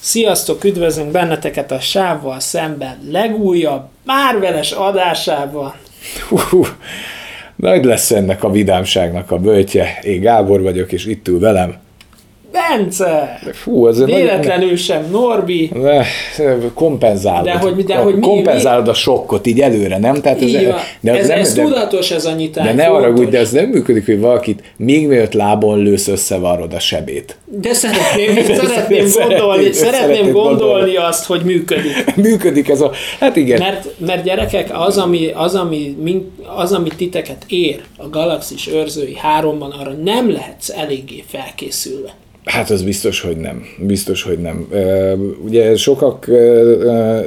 Sziasztok, üdvözlünk benneteket a Sávval szemben legújabb Márveles adásában. Hú, nagy lesz ennek a vidámságnak a böltje. Én Gábor vagyok, és itt ül velem. Bence! Fú, ez Véletlenül sem Norbi. Ne, kompenzálod. De hogy- de hogy mi- kompenzálod a sokkot így előre, nem? Tehát Így van. de ez, nem, ez de, tudatos ez a nyitás. de ne úgy, de ez nem működik, hogy valakit még mielőtt lábon lősz, összevarrod a sebét. De szeretném, szeretném, Szeretném- gondolni, szeretném gondolni gondolni. azt, hogy működik. működik ez a... Hát igen. Mert, mert gyerekek, az ami, az, ami, az, ami titeket ér a Galaxis őrzői háromban, arra nem lehetsz eléggé felkészülve. Hát az biztos, hogy nem. Biztos, hogy nem. Ugye sokak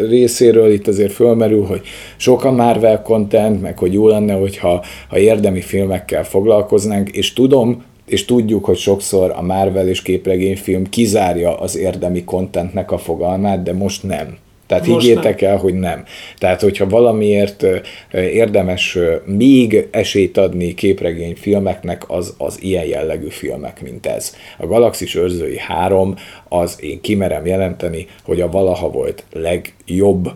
részéről itt azért fölmerül, hogy sok a Marvel content, meg hogy jó lenne, hogyha ha érdemi filmekkel foglalkoznánk, és tudom, és tudjuk, hogy sokszor a Marvel és képregényfilm kizárja az érdemi contentnek a fogalmát, de most nem. Tehát Most higgyétek el, hogy nem. Tehát, hogyha valamiért érdemes még esélyt adni képregény filmeknek, az, az ilyen jellegű filmek, mint ez. A Galaxis őrzői 3 az én kimerem jelenteni, hogy a valaha volt legjobb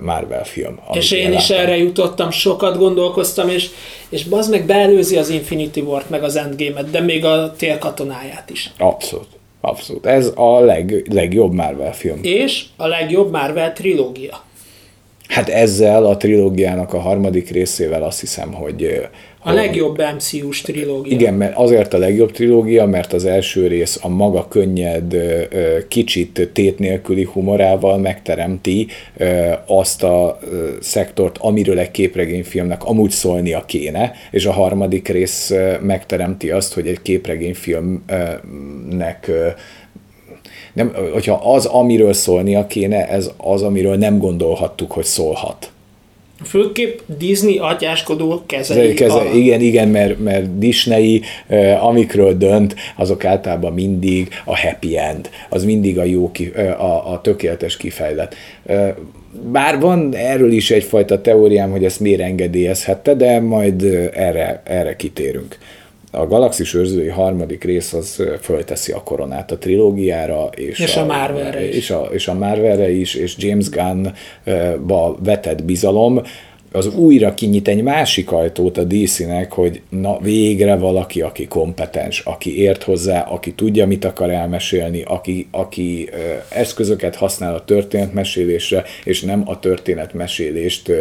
Marvel film. És én is láttam. erre jutottam, sokat gondolkoztam, és, és bazd meg beelőzi az Infinity War-t, meg az Endgame-et, de még a térkatonáját is. Abszolút. Abszolút. Ez a leg, legjobb Marvel film. És a legjobb Marvel trilógia. Hát ezzel a trilógiának a harmadik részével azt hiszem, hogy A legjobb MCU-s trilógia. Igen, mert azért a legjobb trilógia, mert az első rész a maga könnyed, kicsit tét nélküli humorával megteremti azt a szektort, amiről egy képregényfilmnek amúgy szólnia kéne, és a harmadik rész megteremti azt, hogy egy képregényfilmnek nem, hogyha az, amiről szólnia kéne, ez az, amiről nem gondolhattuk, hogy szólhat. Főképp Disney atyáskodó kezei Keze, alatt. igen, igen, mert, mert Disney, amikről dönt, azok általában mindig a happy end, az mindig a jó, ki, a, a tökéletes kifejlet. Bár van erről is egyfajta teóriám, hogy ezt miért engedélyezhette, de majd erre, erre kitérünk. A Galaxis őrzői harmadik rész az fölteszi a koronát a trilógiára, és, És a Marvelre is. és a, és a Marvelre is, és James Gunn-ba vetett bizalom, az újra kinyit egy másik ajtót a DC-nek, hogy na végre valaki, aki kompetens, aki ért hozzá, aki tudja, mit akar elmesélni, aki, aki eszközöket használ a történetmesélésre, és nem a történetmesélést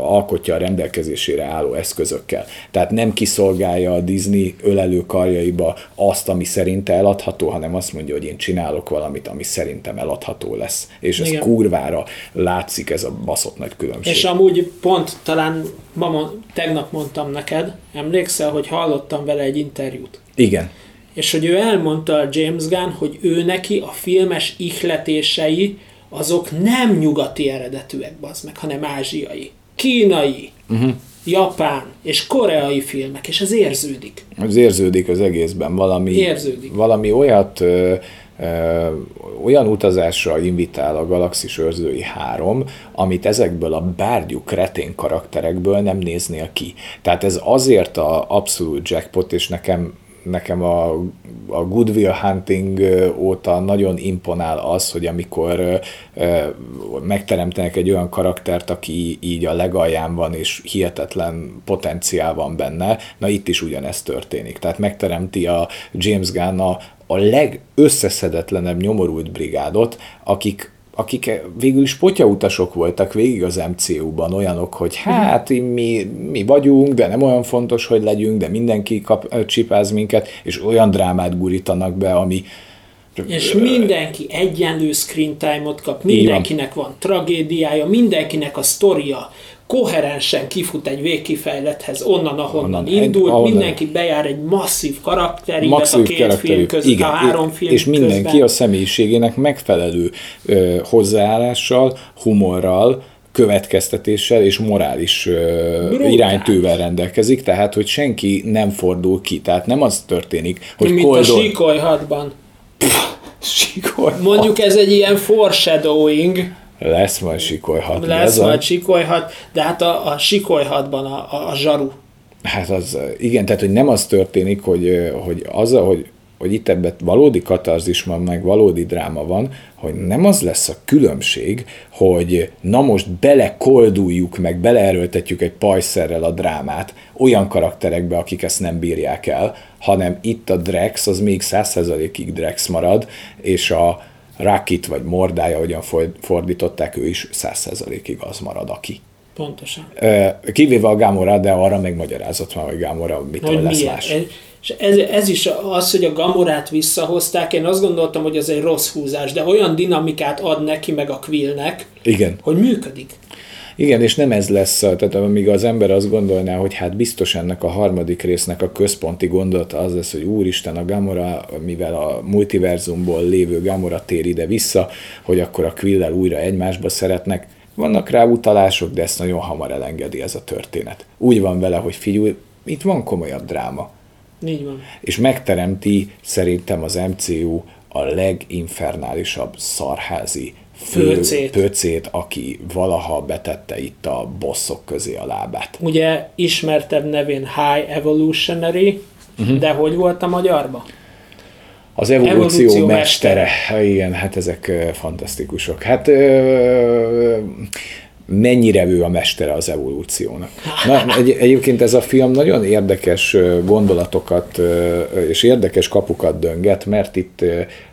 alkotja a rendelkezésére álló eszközökkel. Tehát nem kiszolgálja a Disney ölelő karjaiba azt, ami szerinte eladható, hanem azt mondja, hogy én csinálok valamit, ami szerintem eladható lesz. És ez Igen. kurvára látszik ez a baszott nagy különbség. És amúgy pont talán ma, tegnap mondtam neked, emlékszel, hogy hallottam vele egy interjút. Igen. És hogy ő elmondta a James Gunn, hogy ő neki a filmes ihletései azok nem nyugati eredetűek, bazd meg, hanem ázsiai, kínai, uh-huh. japán és koreai filmek, és ez érződik. Az érződik az egészben valami, Érződik. valami olyat, ö, olyan utazásra invitál a Galaxis őrzői 3, amit ezekből a bárgyú kretén karakterekből nem néznél ki. Tehát ez azért a abszolút jackpot, és nekem nekem a, a Goodwill Hunting óta nagyon imponál az, hogy amikor megteremtenek egy olyan karaktert, aki így a legalján van, és hihetetlen potenciál van benne, na itt is ugyanezt történik. Tehát megteremti a James Gunn a, a legösszeszedetlenebb nyomorult brigádot, akik akik végül is potyautasok voltak végig az MCU-ban, olyanok, hogy hát mi, mi vagyunk, de nem olyan fontos, hogy legyünk, de mindenki kap, csipáz minket, és olyan drámát gurítanak be, ami És mindenki egyenlő screen time-ot kap, mindenkinek van tragédiája, mindenkinek a sztoria koherensen kifut egy végkifejlethez onnan, ahonnan Onnan, indult, ahonnan. mindenki bejár egy masszív karakterívet a masszív két karakterű. film között, a három film és mindenki közben. a személyiségének megfelelő ö, hozzáállással, humorral, következtetéssel és morális ö, Brutális. iránytővel rendelkezik, tehát hogy senki nem fordul ki. Tehát nem az történik, hogy Mint a koldor... Sikolyhatban. Sikoly. Mondjuk ez egy ilyen foreshadowing, Lesz majd sikolyhat. lesz Ez a- majd Sikolyhat, de hát a, a Sikolyhatban a, a, a zsaru. Hát az, igen, tehát hogy nem az történik, hogy, hogy azzal, hogy hogy itt ebben valódi katarzis van, meg valódi dráma van, hogy nem az lesz a különbség, hogy na most belekolduljuk, meg beleerőltetjük egy pajszerrel a drámát olyan karakterekbe, akik ezt nem bírják el, hanem itt a Drex az még 100%-ig Drex marad, és a Rakit vagy Mordája, hogyan fordították, ő is 100%-ig az marad, aki. Pontosan. Kivéve a Gamora, de arra meg magyarázott már, hogy Gamora mitől lesz miért? más. És ez, ez is az, hogy a Gamorát visszahozták, én azt gondoltam, hogy ez egy rossz húzás, de olyan dinamikát ad neki meg a Quillnek, Igen. hogy működik. Igen, és nem ez lesz, tehát amíg az ember azt gondolná, hogy hát biztos ennek a harmadik résznek a központi gondolata az lesz, hogy úristen a Gamora, mivel a multiverzumból lévő Gamora tér ide vissza, hogy akkor a Quillel újra egymásba szeretnek, vannak rá utalások, de ezt nagyon hamar elengedi ez a történet. Úgy van vele, hogy figyelj, itt van komolyabb dráma. Így van. És megteremti szerintem az MCU a leginfernálisabb szarházi pöcét. pöcét, aki valaha betette itt a bosszok közé a lábát. Ugye ismertebb nevén High Evolutionary, uh-huh. de hogy volt a magyarba? Az evolúció, evolúció mestere. mestere. Igen, hát ezek fantasztikusok. Hát ö, mennyire ő a mestere az evolúciónak. Na, egy, egyébként ez a film nagyon érdekes gondolatokat és érdekes kapukat dönget, mert itt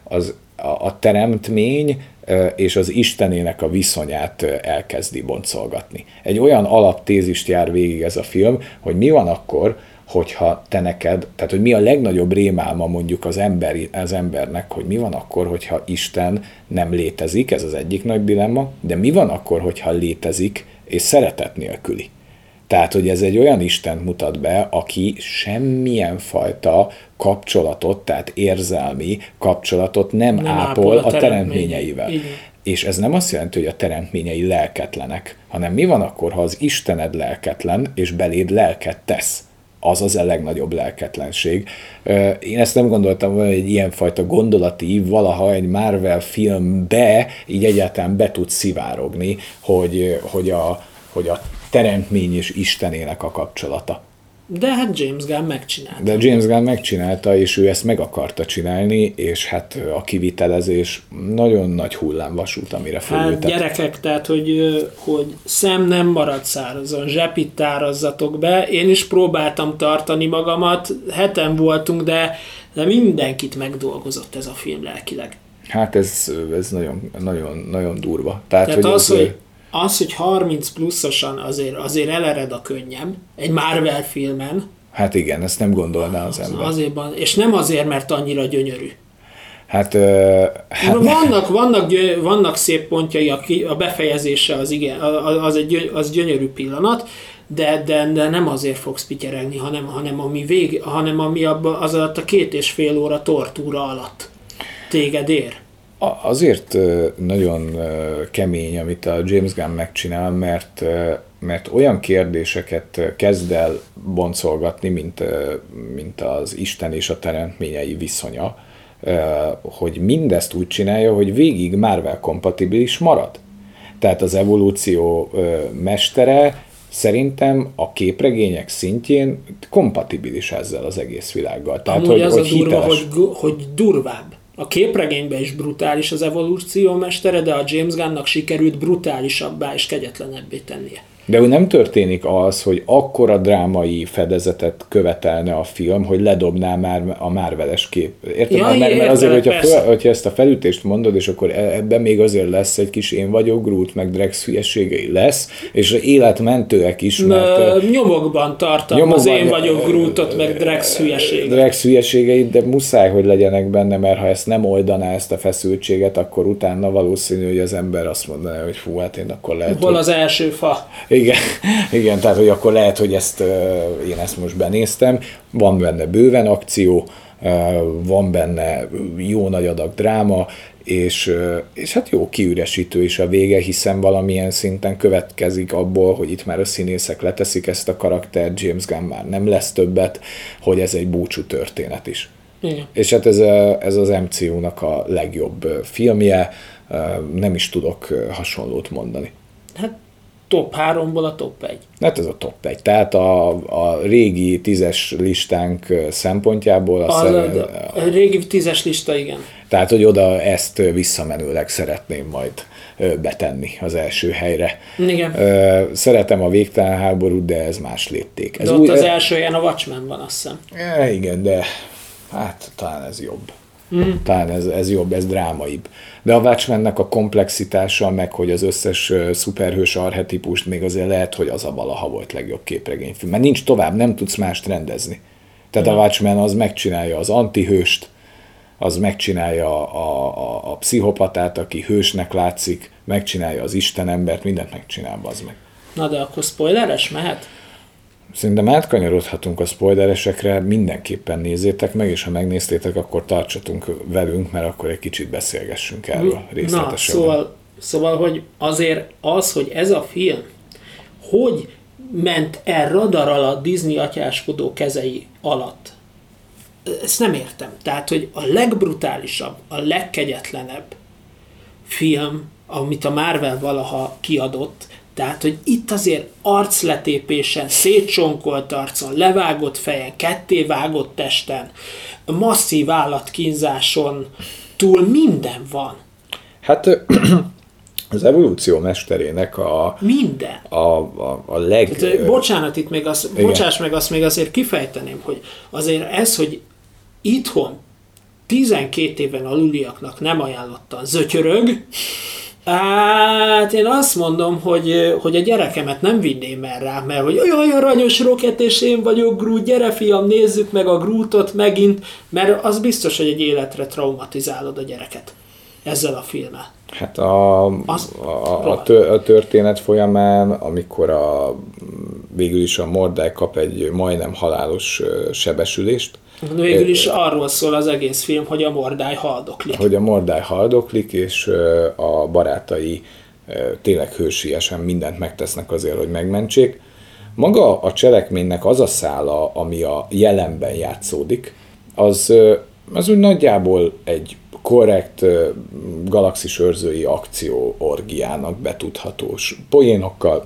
az, a, a teremtmény és az Istenének a viszonyát elkezdi boncolgatni. Egy olyan alaptézist jár végig ez a film, hogy mi van akkor, hogyha te neked, tehát hogy mi a legnagyobb rémálma mondjuk az, emberi, az embernek, hogy mi van akkor, hogyha Isten nem létezik, ez az egyik nagy dilemma, de mi van akkor, hogyha létezik és szeretet nélküli. Tehát, hogy ez egy olyan Isten mutat be, aki semmilyen fajta kapcsolatot, tehát érzelmi kapcsolatot nem, nem ápol, ápol a, a teremtményeivel. Igen. És ez nem azt jelenti, hogy a teremtményei lelketlenek, hanem mi van akkor, ha az Istened lelketlen, és beléd lelket tesz az az a legnagyobb lelketlenség. Én ezt nem gondoltam, hogy egy ilyenfajta gondolati valaha egy Marvel filmbe így egyáltalán be tud szivárogni, hogy, hogy, a, hogy a teremtmény és Istenének a kapcsolata. De hát James Gunn megcsinálta. De James Gunn megcsinálta, és ő ezt meg akarta csinálni, és hát a kivitelezés nagyon nagy hullámvasút, amire fölültet. Hát gyerekek, tehát hogy, hogy szem nem marad szárazon, zsepit tárazzatok be. Én is próbáltam tartani magamat, heten voltunk, de, de mindenkit megdolgozott ez a film lelkileg. Hát ez, ez nagyon, nagyon, nagyon durva. Tehát, Tehát hogy az, az, hogy az, hogy 30 pluszosan azért, azért elered a könnyem, egy Marvel filmen. Hát igen, ezt nem gondolná az, az ember. Azért, és nem azért, mert annyira gyönyörű. Hát, uh, hát vannak, vannak, vannak szép pontjai, a, a befejezése az, igen, az, egy, az gyönyörű pillanat, de, de, de nem azért fogsz pityerelni, hanem, hanem ami, vég, hanem ami abba, az alatt a két és fél óra tortúra alatt téged ér. Azért nagyon kemény, amit a James Gunn megcsinál, mert, mert olyan kérdéseket kezd el boncolgatni, mint, mint az Isten és a teremtményei viszonya, hogy mindezt úgy csinálja, hogy végig Marvel kompatibilis marad. Tehát az evolúció mestere szerintem a képregények szintjén kompatibilis ezzel az egész világgal. Tehát, Amúgy hogy, az hogy a durva, hiteles... hogy, hogy durvább. A képregényben is brutális az evolúció mestere, de a James Gunnnak sikerült brutálisabbá és kegyetlenebbé tennie. De ő nem történik az, hogy akkora drámai fedezetet követelne a film, hogy ledobná már a Marveles kép. Érted? Ja, mert, mert azért, hogyha, föl, hogyha ezt a felütést mondod, és akkor e- ebben még azért lesz egy kis én vagyok, Groot, meg Drex hülyeségei lesz, és életmentőek is, mert... N- nyomokban tartom nyomokban, az én vagyok Grootot, meg Drex hülyeségeit. Drex hülyeségeit, de muszáj, hogy legyenek benne, mert ha ezt nem oldaná ezt a feszültséget, akkor utána valószínű, hogy az ember azt mondaná, hogy fú, hát én akkor lehet... Hol az első fa? Igen, igen, tehát hogy akkor lehet, hogy ezt én ezt most benéztem, van benne bőven akció, van benne jó nagy adag dráma, és, és hát jó kiüresítő is a vége, hiszen valamilyen szinten következik abból, hogy itt már a színészek leteszik ezt a karaktert, James Gunn már nem lesz többet, hogy ez egy búcsú történet is. Igen. És hát ez, a, ez az MCU-nak a legjobb filmje, nem is tudok hasonlót mondani. Hát top 3-ból a top 1. Hát ez a top 1. Tehát a, a régi tízes listánk szempontjából a, szer... a, a régi tízes lista, igen. Tehát, hogy oda ezt visszamenőleg szeretném majd betenni az első helyre. Igen. Szeretem a végtelen háborút, de ez más lépték. Ez De ott az első helyen a Watchmen van, azt hiszem. E, igen, de hát talán ez jobb. Mm. Talán ez, ez jobb, ez drámaibb. De a Watchmennek a komplexitása, meg hogy az összes szuperhős arhetipust még azért lehet, hogy az a valaha volt legjobb képregényfilm. Mert nincs tovább, nem tudsz mást rendezni. Tehát a Watchmen az megcsinálja az antihőst, az megcsinálja a, a, a pszichopatát, aki hősnek látszik, megcsinálja az istenembert, mindent megcsinál, az meg. Na de akkor spoileres mehet? Szerintem átkanyarodhatunk a spoileresekre, mindenképpen nézzétek meg, és ha megnéztétek, akkor tartsatunk velünk, mert akkor egy kicsit beszélgessünk erről Na, részletesebben. szóval, szóval, hogy azért az, hogy ez a film, hogy ment el radar alatt Disney atyáskodó kezei alatt, ezt nem értem. Tehát, hogy a legbrutálisabb, a legkegyetlenebb film, amit a Marvel valaha kiadott, tehát, hogy itt azért arcletépésen, szétsonkolt arcon, levágott fejen, kettévágott testen, masszív állatkínzáson túl minden van. Hát az evolúció mesterének a, Minden. a, a, a leg... Tehát, bocsánat, itt még azt, Igen. bocsáss meg, azt még azért kifejteném, hogy azért ez, hogy itthon 12 éven aluliaknak nem ajánlottan zötyörög, Hát én azt mondom, hogy, hogy a gyerekemet nem vinném el rá, mert hogy olyan aranyos roket, és én vagyok Groot, gyere fiam, nézzük meg a Grootot megint, mert az biztos, hogy egy életre traumatizálod a gyereket ezzel a filmmel. Hát a, Az a, a, történet folyamán, amikor a, végül is a Mordai kap egy majdnem halálos sebesülést, Végül is arról szól az egész film, hogy a mordály haldoklik. hogy a Mordai haldoklik, és a barátai tényleg hősiesen mindent megtesznek azért, hogy megmentsék. Maga a cselekménynek az a szála, ami a jelenben játszódik, az, az úgy nagyjából egy korrekt galaxis őrzői akció orgiának betudhatós poénokkal,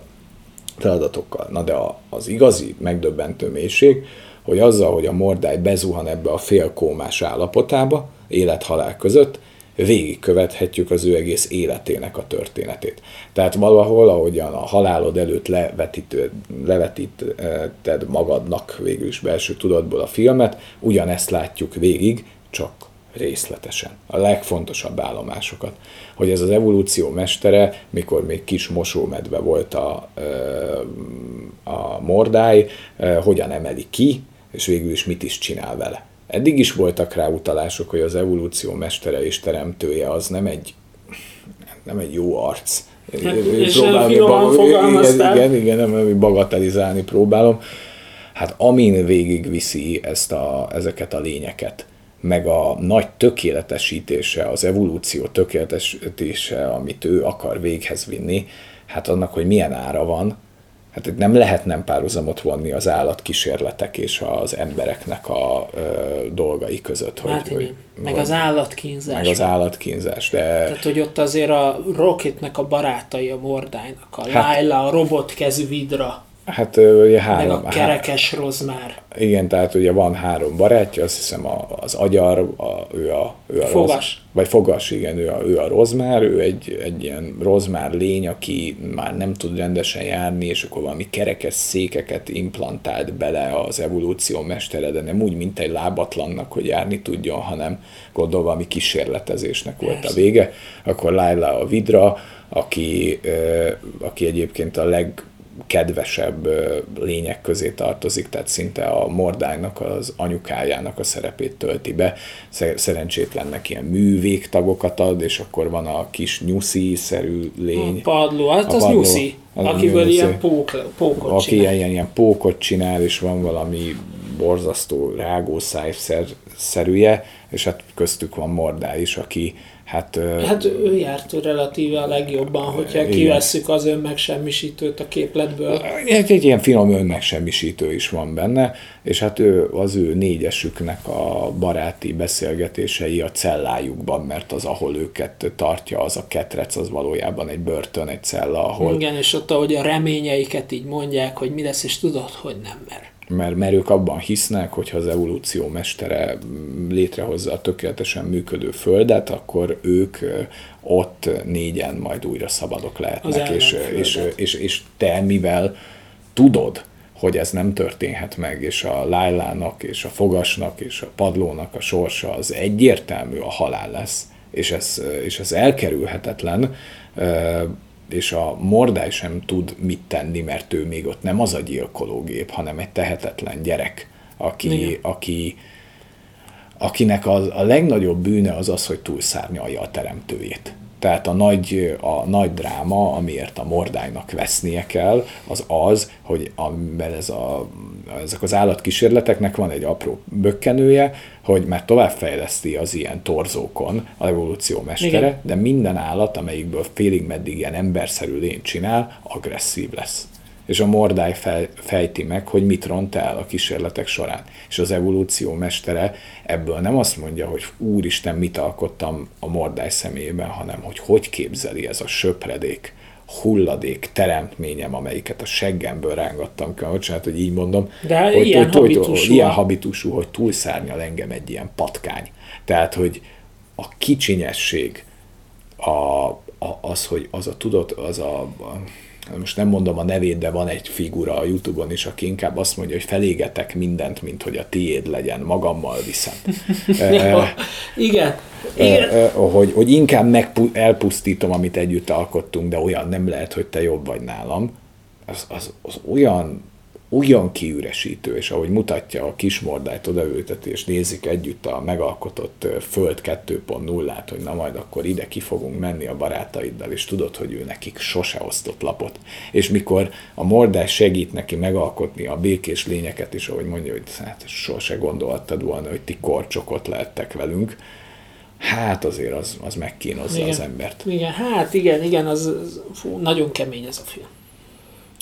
feladatokkal. Na de az igazi megdöbbentő mélység, hogy azzal, hogy a mordály bezuhan ebbe a félkómás állapotába, élet-halál között, végigkövethetjük az ő egész életének a történetét. Tehát valahol, ahogyan a halálod előtt levetítő, levetíted magadnak végül is belső tudatból a filmet, ugyanezt látjuk végig, csak részletesen. A legfontosabb állomásokat. Hogy ez az evolúció mestere, mikor még kis mosómedve volt a, a mordály, hogyan emeli ki, és végül is mit is csinál vele. Eddig is voltak rá utalások, hogy az evolúció mestere és teremtője az nem egy, nem egy jó arc. Hát, és Próbálom finoman fogalmaztál. igen, igen, nem bagatelizálni próbálom. Hát amin végigviszi ezt a, ezeket a lényeket, meg a nagy tökéletesítése, az evolúció tökéletesítése, amit ő akar véghez vinni, hát annak, hogy milyen ára van, hát itt nem lehet nem párhuzamot vonni az állatkísérletek és az embereknek a ö, dolgai között. Hogy, Hát hogy. Meg hogy- az állatkínzás. meg az állatkínzás, de Tehát, hogy ott azért a Rocketnek a barátai, a Mordájnak, a hát, Laila, a robotkezű vidra, hát ugye meg három, a kerekes rozmár. Igen, tehát ugye van három barátja, azt hiszem a, az agyar, a, ő a, ő a Fogas. Roz, vagy fogas, igen, ő a, ő a rozmár, ő egy, egy ilyen rozmár lény, aki már nem tud rendesen járni, és akkor valami kerekes székeket implantált bele az evolúció mestere, de nem úgy, mint egy lábatlannak, hogy járni tudjon, hanem gondolom valami kísérletezésnek volt a Persze. vége. Akkor Laila a vidra, aki, aki egyébként a leg kedvesebb lények közé tartozik, tehát szinte a Mordálynak, az anyukájának a szerepét tölti be. Sze- Szerencsétlennek ilyen művégtagokat ad, és akkor van a kis nyuszi-szerű lény. A padló, hát A az padló, nyuszi, az akiből nyuszi. ilyen pók, pókot aki csinál. ilyen, ilyen, ilyen pókot csinál, és van valami borzasztó rágószájszer szerűje, és hát köztük van Mordály is, aki Hát, hát ő járt relatíve a legjobban, hogyha igen. kivesszük az önmegsemmisítőt a képletből. Egy, egy ilyen finom önmegsemmisítő is van benne, és hát ő, az ő négyesüknek a baráti beszélgetései a cellájukban, mert az, ahol őket tartja, az a ketrec, az valójában egy börtön, egy cella, ahol... Igen, és ott, ahogy a reményeiket így mondják, hogy mi lesz, és tudod, hogy nem mer mert, mert ők abban hisznek, hogy ha az evolúció mestere létrehozza a tökéletesen működő földet, akkor ők ott négyen majd újra szabadok lehetnek, és, és, és, és te mivel tudod, hogy ez nem történhet meg, és a Lájlának, és a fogasnak, és a padlónak a sorsa az egyértelmű a halál lesz, és ez, és ez elkerülhetetlen, és a Mordály sem tud mit tenni, mert ő még ott nem az a gyilkológép, hanem egy tehetetlen gyerek, aki, aki akinek az, a legnagyobb bűne az az, hogy túlszárnyalja a teremtőjét. Tehát a nagy, a nagy dráma, amiért a mordálynak vesznie kell, az az, hogy amivel ez a, ezek az állatkísérleteknek van egy apró bökkenője, hogy már továbbfejleszti az ilyen torzókon a evolúció mestere, Igen. de minden állat, amelyikből félig meddig ilyen emberszerű lény csinál, agresszív lesz és a mordály fej, fejti meg, hogy mit ront el a kísérletek során. És az evolúció mestere ebből nem azt mondja, hogy úristen, mit alkottam a mordály személyében, hanem hogy hogy képzeli ez a söpredék, hulladék teremtményem, amelyiket a seggemből rángattam ki, bocsánat, hogy így mondom, De hogy, ilyen, hogy, habitusú. hogy, ilyen habitusú, hogy túlszárnyal engem egy ilyen patkány. Tehát, hogy a kicsinyesség, a, a, az, hogy az a tudod, az a, a most nem mondom a nevét, de van egy figura a Youtube-on is, aki inkább azt mondja, hogy felégetek mindent, mint hogy a tiéd legyen, magammal viszem. ja, igen. igen. Hogy, hogy inkább meg elpusztítom, amit együtt alkottunk, de olyan nem lehet, hogy te jobb vagy nálam. Az, az, az olyan olyan kiüresítő, és ahogy mutatja a kismordályt odaültet, és nézik együtt a megalkotott Föld 2.0-át, hogy na majd akkor ide ki fogunk menni a barátaiddal, és tudod, hogy ő nekik sose osztott lapot. És mikor a mordály segít neki megalkotni a békés lényeket is, ahogy mondja, hogy hát sose gondoltad volna, hogy ti korcsokot lehettek velünk, hát azért az, az megkínozza igen. az embert. Igen, hát igen, igen, az, az fú, nagyon kemény ez a film.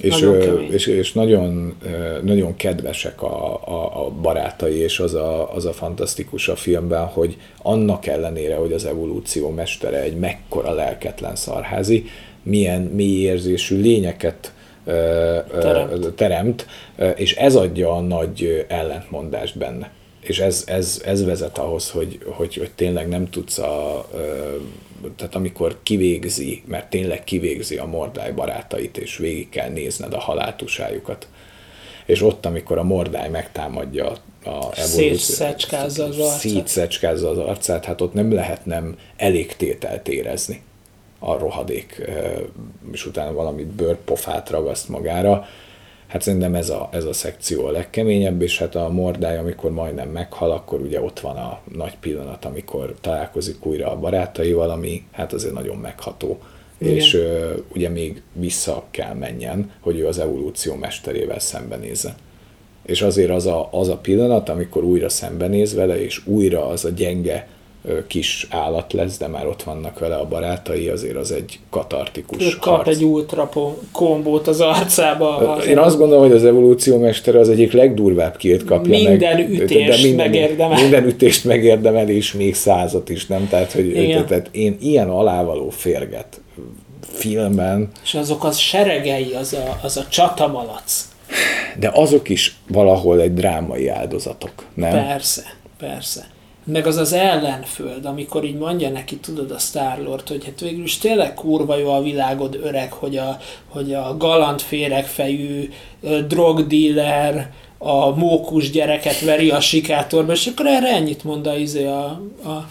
És, nagyon és, és nagyon, nagyon kedvesek a, a, a barátai, és az a, az a fantasztikus a filmben, hogy annak ellenére, hogy az evolúció mestere egy mekkora lelketlen szarházi, milyen mély érzésű lényeket teremt. teremt, és ez adja a nagy ellentmondást benne. És ez, ez, ez vezet ahhoz, hogy, hogy, hogy tényleg nem tudsz a, tehát amikor kivégzi, mert tényleg kivégzi a mordály barátait, és végig kell nézned a haláltusájukat. És ott, amikor a mordály megtámadja a szétszecskázza az arcát. Szétszecskázza az arcát, hát ott nem lehet nem elégtételt érezni a rohadék, és utána valami bőrpofát ragaszt magára, Hát szerintem ez a, ez a szekció a legkeményebb, és hát a mordály, amikor majdnem meghal, akkor ugye ott van a nagy pillanat, amikor találkozik újra a barátaival, ami hát azért nagyon megható. Igen. És ö, ugye még vissza kell menjen, hogy ő az evolúció mesterével szembenézze. És azért az a, az a pillanat, amikor újra szembenéz vele, és újra az a gyenge kis állat lesz, de már ott vannak vele a barátai, azért az egy katartikus Ő kap harc. egy ultra kombót az arcába. Én azt gondolom, hogy az evolúció mestere az egyik legdurvább kilt kapja minden meg. Ütést de minden, megérdemel. Minden ütést megérdemel, és még százat is, nem? Tehát, hogy Igen. tehát én ilyen alávaló férget filmben... És azok az seregei, az a, az a csatamalac. De azok is valahol egy drámai áldozatok, nem? Persze, persze meg az az ellenföld, amikor így mondja neki, tudod, a Starlord, hogy hát végül is tényleg kurva jó a világod öreg, hogy a, hogy a galant féregfejű drogdealer a mókus gyereket veri a sikátorba, és akkor erre ennyit mond a, izé a, a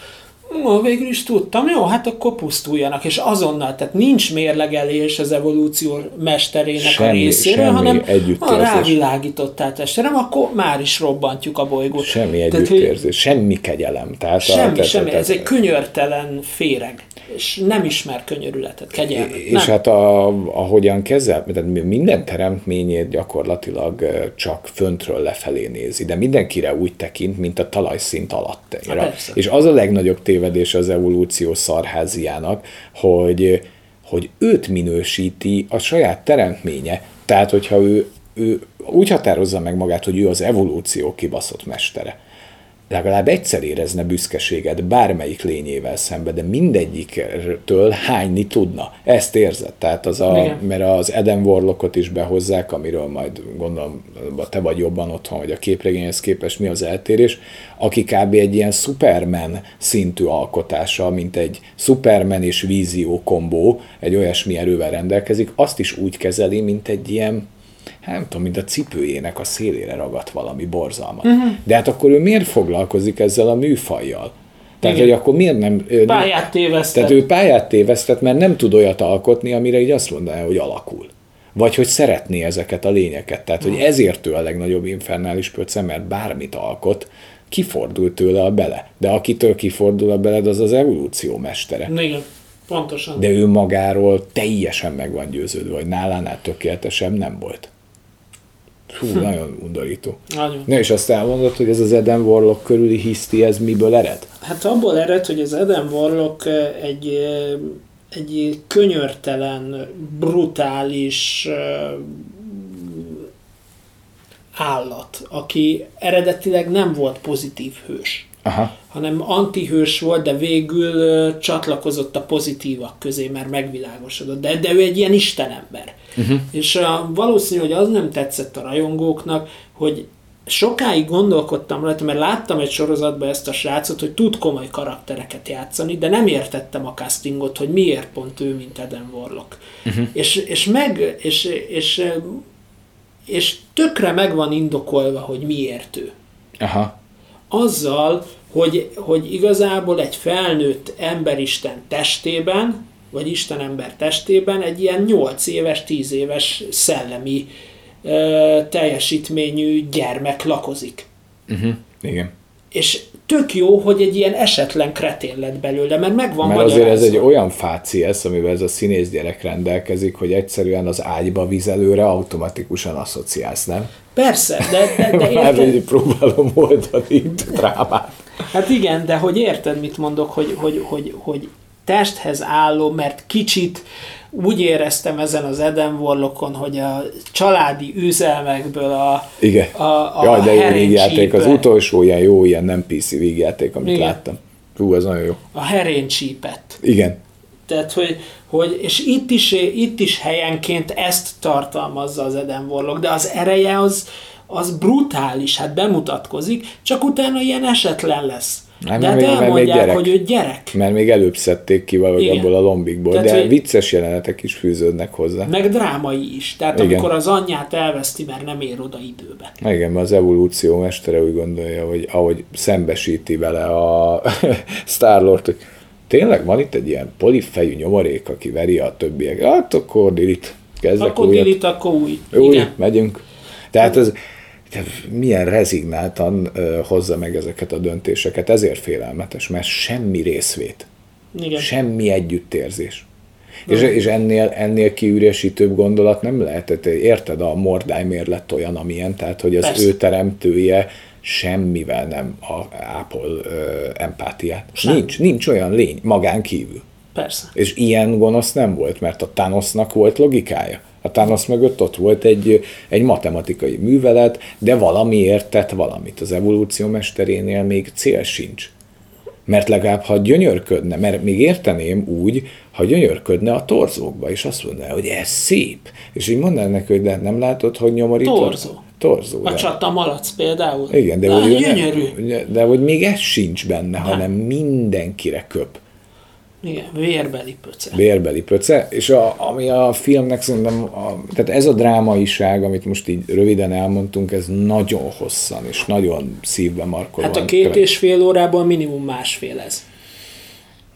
No, végül is tudtam, jó, hát akkor pusztuljanak, és azonnal, tehát nincs mérlegelés az evolúció mesterének semmi, a részéről, semmi hanem ha rávilágítottál testre, nem, akkor már is robbantjuk a bolygót. Semmi együttérzés, tehát, semmi kegyelem. Tehát semmi, a, semmi, tehát, ez egy könyörtelen féreg és nem ismer könyörületet, kegyelmet. És nem. hát a, ahogyan kezel, tehát minden teremtményét gyakorlatilag csak föntről lefelé nézi, de mindenkire úgy tekint, mint a talajszint alatt. Hát és az a legnagyobb tévedés, az evolúció szarháziának, hogy, hogy őt minősíti a saját teremtménye. Tehát, hogyha ő, ő úgy határozza meg magát, hogy ő az evolúció kibaszott mestere, legalább egyszer érezne büszkeséget bármelyik lényével szembe, de mindegyiktől hányni tudna. Ezt érzed. Tehát az a, Igen. mert az Eden Warlockot is behozzák, amiről majd gondolom te vagy jobban otthon, hogy a képregényhez képest mi az eltérés, aki kb. egy ilyen Superman szintű alkotása, mint egy Superman és vízió kombó, egy olyasmi erővel rendelkezik, azt is úgy kezeli, mint egy ilyen Hát nem tudom, mint a cipőjének a szélére ragadt valami borzalmat. Uh-huh. De hát akkor ő miért foglalkozik ezzel a műfajjal? Tehát, Igen. hogy akkor miért nem... Pályát tévesztett. Tehát ő pályát tévesztett, mert nem tud olyat alkotni, amire így azt mondaná, hogy alakul. Vagy hogy szeretné ezeket a lényeket. Tehát, hogy ezért ő a legnagyobb infernális pöce, mert bármit alkot, kifordul tőle a bele. De akitől kifordul a beled, az az evolúció mestere. Igen. Pontosan. De ő magáról teljesen meg van győződve, hogy nálánál tökéletesebb nem volt. Hú, hm. nagyon undorító. Nagyon. Ne, és azt elmondod, hogy ez az Eden Warlock körüli hiszti, ez miből ered? Hát abból ered, hogy az Eden Warlock egy, egy könyörtelen, brutális állat, aki eredetileg nem volt pozitív hős. Aha. hanem antihős volt, de végül uh, csatlakozott a pozitívak közé, mert megvilágosodott. De, de ő egy ilyen istenember. Uh-huh. És uh, valószínű, hogy az nem tetszett a rajongóknak, hogy sokáig gondolkodtam rajta, mert láttam egy sorozatban ezt a srácot, hogy tud komoly karaktereket játszani, de nem értettem a castingot, hogy miért pont ő, mint Eden Warlock. Uh-huh. És, és meg, és, és, és tökre meg van indokolva, hogy miért ő. Aha azzal, hogy, hogy igazából egy felnőtt emberisten testében, vagy Istenember testében egy ilyen 8 éves, 10 éves szellemi ö, teljesítményű gyermek lakozik. Uh-huh. Igen. És tök jó, hogy egy ilyen esetlen kretén lett belőle, mert megvan Mert azért ez egy olyan ez, amivel ez a színész gyerek rendelkezik, hogy egyszerűen az ágyba vizelőre automatikusan asszociálsz, nem? Persze, de, de, de érted... Már próbálom oldani itt a drámát. Hát igen, de hogy érted, mit mondok, hogy, hogy, hogy, hogy testhez álló, mert kicsit úgy éreztem ezen az Eden Warlockon, hogy a családi üzelmekből a, Igen. a, a Jaj, de jó vígjáték, az utolsó ilyen jó, ilyen nem PC vígjáték, amit Igen. láttam. Hú, az nagyon jó. A herénycsípet. Igen. Tehát, hogy, hogy és itt is, itt is helyenként ezt tartalmazza az Eden Warlock, de az ereje az, az brutális, hát bemutatkozik, csak utána ilyen esetlen lesz. Nem, de hát még, elmondják, még gyerek. hogy ő gyerek. Mert még előbb szedték ki valahogy abból a lombikból, Tehát, de vicces jelenetek is fűződnek hozzá. Meg drámai is. Tehát Igen. amikor az anyját elveszti, mert nem ér oda időbe. Igen, mert az evolúció mestere úgy gondolja, hogy ahogy szembesíti vele a Starlord, hogy tényleg van itt egy ilyen polifejű nyomorék, aki veri a többiek. Hát akkor Dilit, kezdek Akkor újat. Dilit, akkor új. Új, Igen. megyünk. Tehát ez milyen rezignáltan hozza meg ezeket a döntéseket, ezért félelmetes, mert semmi részvét. Igen. Semmi együttérzés. És, és ennél, ennél kiüresítőbb gondolat nem lehetett. Érted, a Mordály miért lett olyan, amilyen, tehát hogy az Persze. ő teremtője semmivel nem ápol ö, empátiát. Sem. Nincs, nincs olyan lény magán kívül. Persze. És ilyen gonosz nem volt, mert a Thanosnak volt logikája. A Thanos mögött ott volt egy, egy matematikai művelet, de valamiért tett valamit. Az evolúció mesterénél még cél sincs. Mert legalább, ha gyönyörködne, mert még érteném úgy, ha gyönyörködne a torzókba, és azt mondaná, hogy ez szép. És így mondaná neki, hogy de nem látod, hogy nyomorító? Torzó. Torzó. A csata malac például. Igen, de, de hogy gyönyörű. Nem, de hogy még ez sincs benne, nem. hanem mindenkire köp. Igen, vérbeli pöce. Vérbeli pöce, és a, ami a filmnek szerintem, a, tehát ez a drámaiság, amit most így röviden elmondtunk, ez nagyon hosszan és nagyon szívbe markolóan. Hát a két követ. és fél órából minimum másfél ez.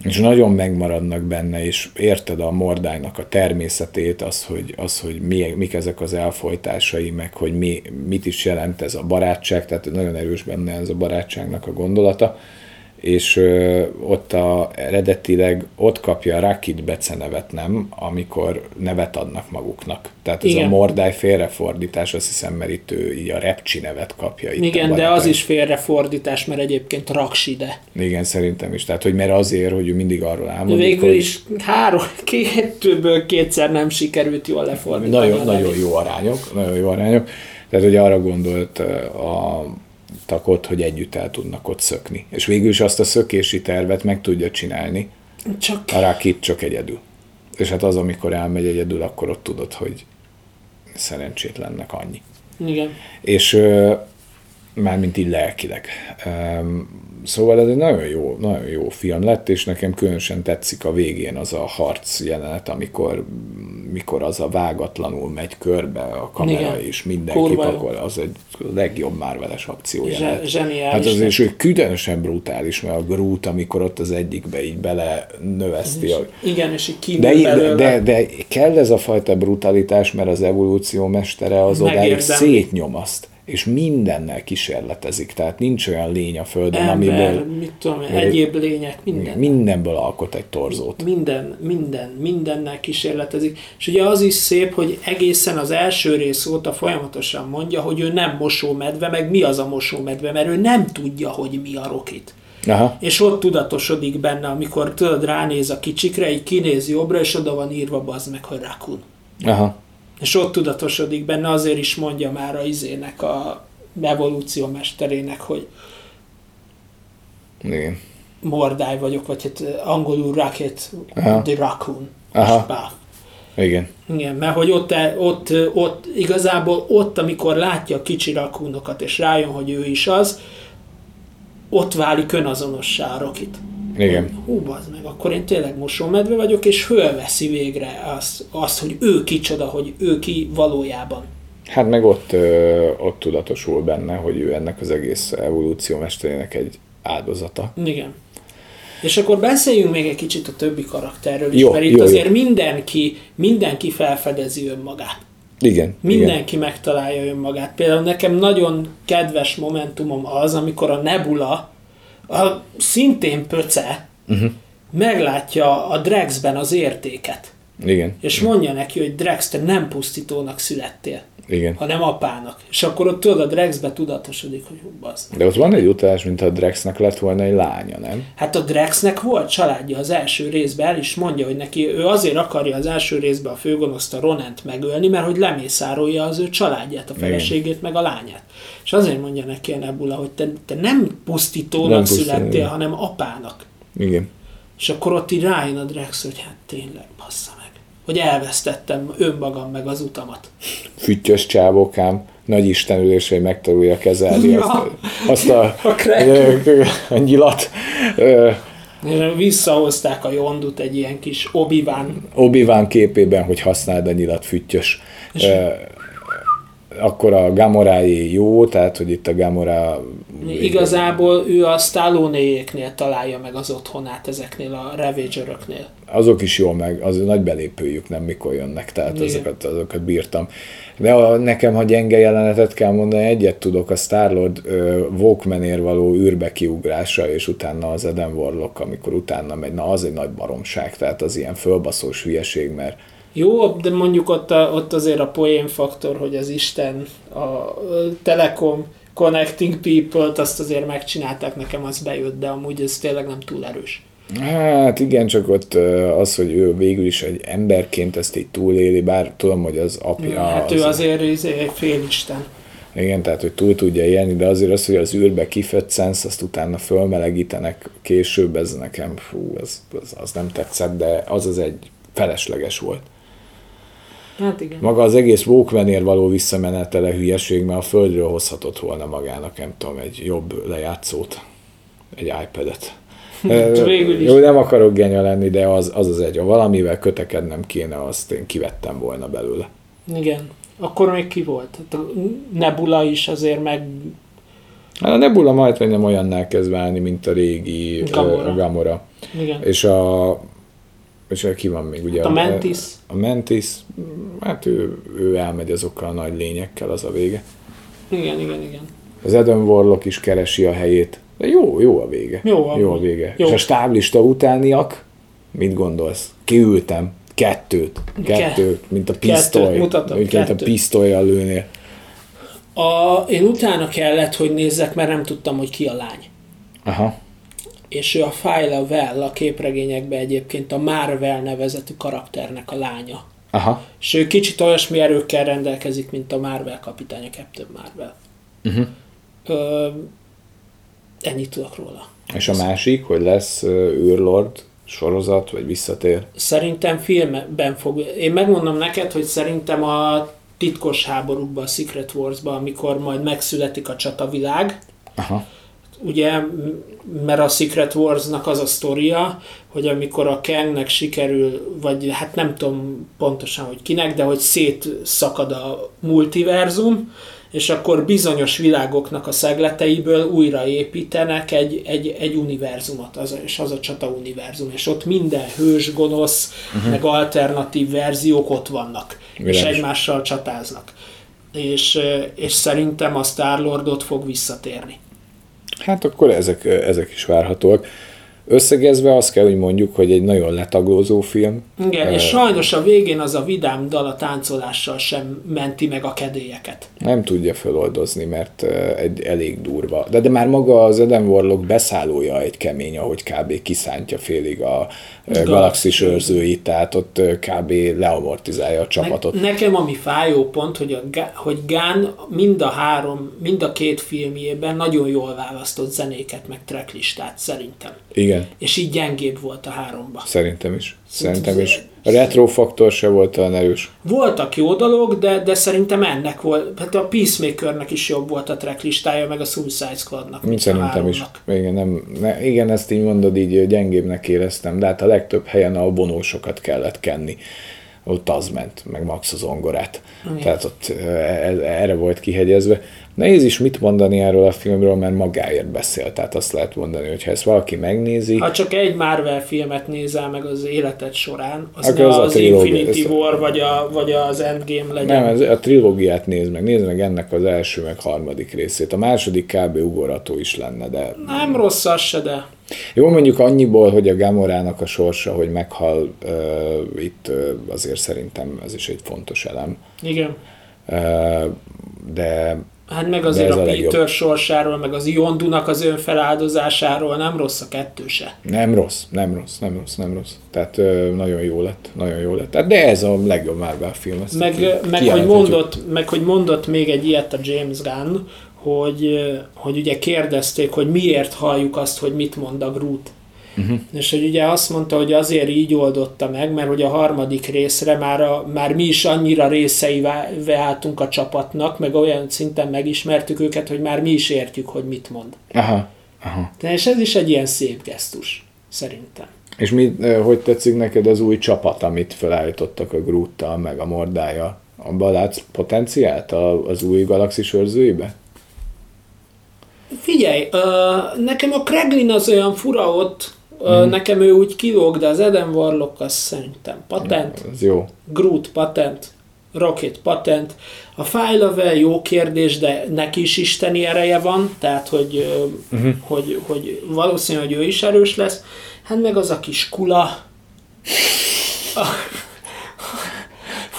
És nagyon megmaradnak benne, és érted a mordálynak a természetét, az, hogy, az, hogy mi, mik ezek az elfolytásai, meg hogy mi, mit is jelent ez a barátság, tehát nagyon erős benne ez a barátságnak a gondolata és ott a, eredetileg ott kapja a Rakit becenevet, nem, amikor nevet adnak maguknak. Tehát ez Igen. a Mordály félrefordítás, azt hiszem, mert itt ő így a Repcsi nevet kapja. Itt a Igen, de az is félrefordítás, mert egyébként Rakside. Igen, szerintem is. Tehát, hogy mert azért, hogy ő mindig arról álmodik, Végül hogy is három, kettőből kétszer nem sikerült jól lefordítani. nagyon, a nagyon jó arányok, nagyon jó arányok. Tehát, hogy arra gondolt ö, a takot, hogy együtt el tudnak ott szökni. És végül is azt a szökési tervet meg tudja csinálni, Csak a Rakit csak egyedül. És hát az, amikor elmegy egyedül, akkor ott tudod, hogy szerencsétlennek annyi. igen. És mármint így lelkileg. Szóval ez egy nagyon jó, nagyon jó film lett, és nekem különösen tetszik a végén az a harc jelenet, amikor, mikor az a vágatlanul megy körbe a kamera, Igen. és mindenki Kurva pakol, az egy legjobb Marveles akció jelenet. zseniális Hát az és ő különösen brutális, mert a Groot, amikor ott az egyikbe így bele növeszti a Igen, és így de, kínul de, belőle. de, de kell ez a fajta brutalitás, mert az evolúció mestere az odáig szétnyom azt, és mindennel kísérletezik. Tehát nincs olyan lény a Földön, Ember, amiből mit tudom, egyéb lények, minden. mindenből alkot egy torzót. Minden, minden, mindennel kísérletezik. És ugye az is szép, hogy egészen az első rész óta folyamatosan mondja, hogy ő nem mosómedve, meg mi az a mosómedve, mert ő nem tudja, hogy mi a rokit. Aha, És ott tudatosodik benne, amikor tudod, ránéz a kicsikre, így kinéz jobbra, és oda van írva, bazd meg, hogy rakun. aha, És ott tudatosodik benne, azért is mondja már a izének, a evolúció mesterének, hogy igen. mordály vagyok, vagy hát angolul rocket, Aha. the raccoon. Aha. Igen. Igen, mert hogy ott, ott, ott, igazából ott, amikor látja a kicsi rakúnokat, és rájön, hogy ő is az, ott válik önazonossá a Rokit. Igen. Hú, bazd meg, akkor én tényleg mosómedve vagyok, és fölveszi végre azt, azt, hogy ő kicsoda, hogy ő ki valójában. Hát meg ott, ö, ott tudatosul benne, hogy ő ennek az egész evolúció mesterének egy áldozata. Igen. És akkor beszéljünk még egy kicsit a többi karakterről is, Jó, mert itt jó, jó. azért mindenki, mindenki felfedezi önmagát. Igen. igen. Mindenki megtalálja önmagát. Például nekem nagyon kedves momentumom az, amikor a Nebula, a szintén pöce, uh-huh. meglátja a Drexben az értéket. Igen. És mondja neki, hogy Drex, te nem pusztítónak születtél, Igen. hanem apának. És akkor ott tudod, a Drexbe tudatosodik, hogy hú. De ott van egy utalás, mint a Drexnek lett volna egy lánya, nem? Hát a Drexnek volt családja az első részben, el is mondja, hogy neki ő azért akarja az első részben a főgonoszt a Ronent megölni, mert hogy lemészárolja az ő családját, a feleségét, meg a lányát. És azért mondja neki a Nebula, hogy te, te nem pusztítónak Nem pusztító, születtél, igen. hanem apának. Igen. És akkor ott így rájön a Drex, hogy hát tényleg, bassza hogy elvesztettem önmagam meg az utamat. Füttyös csábokám, nagy istenülés, hogy megtanulja kezelni Ja. azt, a, azt a, A a nyilat. Visszahozták a Jondut egy ilyen kis obi obi képében, hogy használd a nyilat füttyös. És- akkor a Gamorái jó, tehát hogy itt a Gamora... Igazából ő a Stallonéjéknél találja meg az otthonát ezeknél a Ravageröknél. Azok is jó meg, az nagy belépőjük nem mikor jönnek, tehát Igen. azokat, azokat bírtam. De a, nekem, ha gyenge jelenetet kell mondani, egyet tudok, a Starlord Walkmanér való űrbe kiugrása, és utána az Eden Warlock, amikor utána megy, na az egy nagy baromság, tehát az ilyen fölbaszós hülyeség, mert Jó, de mondjuk ott, a, ott azért a poén faktor, hogy az Isten, a Telekom Connecting People-t azt azért megcsinálták, nekem az bejött, de amúgy ez tényleg nem túl erős. Hát igen, csak ott az, hogy ő végül is egy emberként ezt így túléli, bár tudom, hogy az apja... hát ő azért egy félisten. Igen, tehát hogy túl tudja élni, de azért az, hogy az űrbe kiföccensz, azt utána fölmelegítenek később, ez nekem, fú, az, az, az nem tetszett, de az az egy felesleges volt. Hát igen. Maga az egész Walkmanér való visszamenetele hülyeség, mert a földről hozhatott volna magának, nem tudom, egy jobb lejátszót, egy iPad-et. Végül is. Jó, nem akarok genya lenni, de az, az az egy, ha valamivel kötekednem kéne, azt én kivettem volna belőle. Igen. Akkor még ki volt? Hát a Nebula is azért meg... Hát a Nebula majd nem olyannál kezd válni, mint a régi Gamora. Gamora. Gamora. Igen. És a és ki van még ugye? Hát a Mantis. A Mantis, hát ő, ő elmegy azokkal a nagy lényekkel, az a vége. Igen, igen, igen. Az Eden Warlock is keresi a helyét, De jó, jó a vége. Jó a- jó a vége. jó. És a stáblista utániak, mit gondolsz? Kiültem. Kettőt. Kettőt, mint a pisztoly. mutatom, mint, a kettőt. pisztolyjal lőnél. A, én utána kellett, hogy nézzek, mert nem tudtam, hogy ki a lány. Aha. És ő a Phyla Well a képregényekben egyébként a Marvel nevezetű karakternek a lánya. Aha. És ő kicsit olyasmi erőkkel rendelkezik, mint a Marvel kapitány, a Captain Marvel. Uh-huh. Ö, ennyit tudok róla. És a másik, hogy lesz űrlord sorozat, vagy visszatér. Szerintem filmben fog... Én megmondom neked, hogy szerintem a titkos háborúkban, a Secret Wars-ban, amikor majd megszületik a csatavilág, Aha. ugye, mert a Secret Wars-nak az a sztoria, hogy amikor a Kangnek sikerül, vagy hát nem tudom pontosan, hogy kinek, de hogy szétszakad a multiverzum, és akkor bizonyos világoknak a szegleteiből újraépítenek egy, egy, egy univerzumot, az, és az a csata univerzum, és ott minden hős, gonosz, uh-huh. meg alternatív verziók ott vannak, és Világos. egymással csatáznak. És, és szerintem a Star-Lordot fog visszatérni. Hát akkor ezek, ezek is várhatóak. Összegezve azt kell, hogy mondjuk, hogy egy nagyon letaglózó film. Igen, és sajnos a végén az a vidám dal a táncolással sem menti meg a kedélyeket. Nem tudja feloldozni, mert egy elég durva. De, de már maga az Eden Warlock beszállója egy kemény, ahogy kb. kiszántja félig a eh, galaxis őrzőit, tehát ott kb. leamortizálja a csapatot. Ne, nekem ami fájó pont, hogy, a, hogy Gán mind a három, mind a két filmjében nagyon jól választott zenéket, meg tracklistát szerintem. Igen, És így gyengébb volt a háromba. szerintem is. Szerintem is. A retro faktor se volt olyan erős. Voltak jó dolog, de, de szerintem ennek volt, hát a Peacemakernek is jobb volt a tracklistája, meg a Suicide Squadnak. mint Szerintem is. Igen, nem, ne, igen, ezt így mondod, így gyengébbnek éreztem, de hát a legtöbb helyen a vonósokat kellett kenni. Ott az ment, meg max az ongorát. Igen. Tehát ott eh, erre volt kihegyezve. Nehéz is mit mondani erről a filmről, mert magáért beszél. Tehát azt lehet mondani, hogy ha ezt valaki megnézi, Ha csak egy Marvel filmet nézel meg az életed során, az Akkor ne az a az, trilógia, Infinity War vagy, a, vagy az Endgame legyen. nem, ez, a trilógiát nézd meg, nézd meg ennek az első, meg harmadik részét. A második kb. ugorható is lenne, de Nem rossz az se, de Jó, mondjuk annyiból, hogy a Gamorának a sorsa, hogy meghal uh, itt uh, azért szerintem ez is egy fontos elem. igen. Uh, de Hát meg azért a a legjobb. Peter sorsáról, meg az Yondunak az önfeláldozásáról nem rossz a kettő se. nem rossz, nem rossz, nem rossz, nem rossz. Tehát uh, nagyon jó lett, nagyon jó lett. Tehát, de ez a legjobb Marvel film. Ezt Meg, ki- meg, hogy mondott, meg hogy mondott még egy ilyet a James Gunn, hogy, hogy ugye kérdezték, hogy miért halljuk azt, hogy mit mond a Groot. Uh-huh. És hogy ugye azt mondta, hogy azért így oldotta meg, mert hogy a harmadik részre már, a, már mi is annyira részei váltunk a csapatnak, meg olyan szinten megismertük őket, hogy már mi is értjük, hogy mit mond. Aha, aha. De és ez is egy ilyen szép gesztus, szerintem. És mi, hogy tetszik neked az új csapat, amit felállítottak a Groottal, meg a Mordája? Abban látsz potenciált az új galaxis őrzőibe? Figyelj, uh, nekem a Kreglin az olyan fura ott, uh, nekem ő úgy kilóg, de az Eden Warlock az szerintem patent, Ez jó. Groot patent, Rocket patent, a Fájlavel jó kérdés, de neki is isteni ereje van, tehát hogy, uh-huh. hogy, hogy valószínű, hogy ő is erős lesz. Hát meg az a kis kula.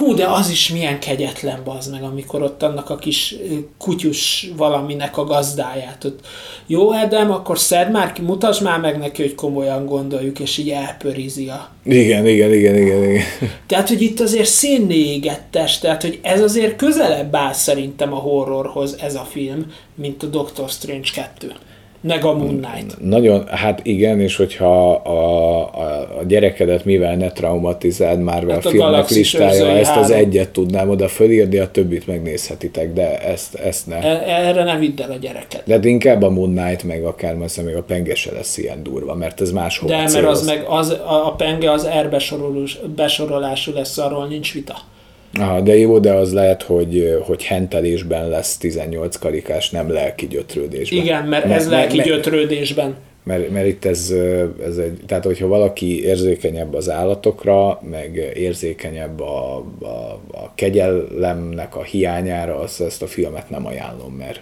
Hú, de az is milyen kegyetlen bazd meg, amikor ott annak a kis kutyus valaminek a gazdáját. Ott, jó, Edem, akkor szed már ki, mutasd már meg neki, hogy komolyan gondoljuk, és így elpörizi a... Igen, igen, igen, igen, igen. Tehát, hogy itt azért szénné égettes, tehát, hogy ez azért közelebb áll szerintem a horrorhoz ez a film, mint a Doctor Strange 2. Meg a Moon Knight. Nagyon, hát igen, és hogyha a, a, a gyerekedet mivel ne traumatizáld már Hát a a filmek listája, ezt az egyet tudnám oda fölírni, a többit megnézhetitek, de ezt, ezt ne. E- Erre ne vidd el a gyereket. De hát inkább a Moon Knight, meg akár messze még a penge se lesz ilyen durva, mert ez máshol De mert az meg az, a, penge az R besorolású lesz, arról nincs vita. Aha, de jó, de az lehet, hogy, hogy hentelésben lesz 18 karikás, nem lelki gyötrődésben. Igen, mert Me- ez me- lelki me- gyötrődésben. Mert, mert itt ez, ez egy, tehát hogyha valaki érzékenyebb az állatokra, meg érzékenyebb a, a, a kegyelemnek a hiányára, azt ezt a filmet nem ajánlom, mert,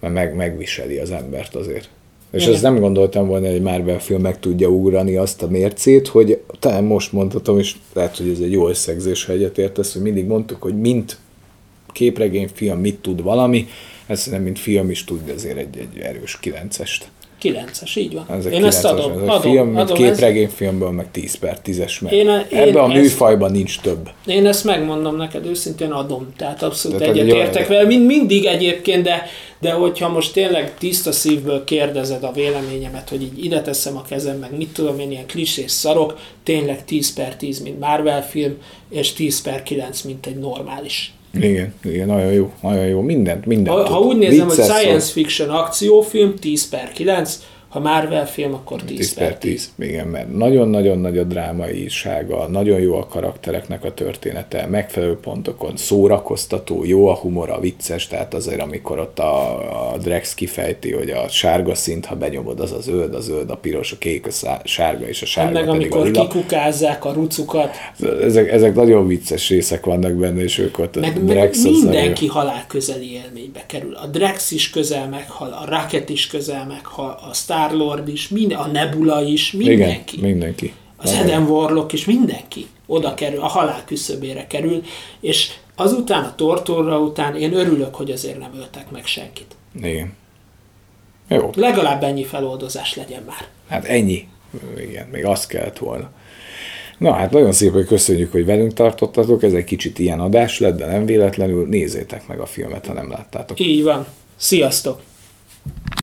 mert meg, megviseli az embert azért. És Igen. ezt nem gondoltam volna, hogy egy Marvel film meg tudja ugrani azt a mércét, hogy talán most mondhatom, és lehet, hogy ez egy jó összegzés, ha egyetértesz, hogy mindig mondtuk, hogy mint képregényfilm mit tud valami, ez nem mint film is tud azért egy, egy erős kilencest. 9-es, így van. Ez én ezt adom. Ez adom, film, mint adom, képregényfilmből meg 10 per 10-es, mert én, ebben a műfajban nincs több. Én ezt megmondom neked, őszintén adom. Tehát abszolút egyetértek vele. Mind, mindig egyébként, de, de hogyha most tényleg tiszta szívből kérdezed a véleményemet, hogy így ide teszem a kezem, meg mit tudom én, ilyen klisés szarok, tényleg 10 per 10, mint Marvel film, és 10 per 9, mint egy normális igen, igen, nagyon jó, nagyon jó, mindent, mindent. Ha, ha úgy nézem, hogy science fiction akciófilm, 10 per 9, ha Marvel film, akkor 10, 10 per 10. 10. Igen, mert nagyon-nagyon nagy a drámaisága, nagyon jó a karaktereknek a története, megfelelő pontokon szórakoztató, jó a humora, vicces, tehát azért amikor ott a, a Drex kifejti, hogy a sárga szint, ha benyomod, az a zöld, a zöld, a piros, a kék, a sárga és a sárga Meg amikor a kikukázzák a rucukat. Ezek, ezek nagyon vicces részek vannak benne, és ők ott meg, a Drex meg mindenki halál közeli élménybe kerül. A Drex is közel meghal, a Rocket is közel meghal, a Star Star-Lord is, minden, a Nebula is, mindenki. Igen, mindenki. Az Nagyon. Eden Warlock is, mindenki oda kerül, a halál küszöbére kerül, és azután, a tortorra után én örülök, hogy azért nem öltek meg senkit. Igen. Jó. Legalább ennyi feloldozás legyen már. Hát ennyi. Igen, még azt kellett volna. Na hát nagyon szépen köszönjük, hogy velünk tartottatok, ez egy kicsit ilyen adás lett, de nem véletlenül nézzétek meg a filmet, ha nem láttátok. Így van. Sziasztok!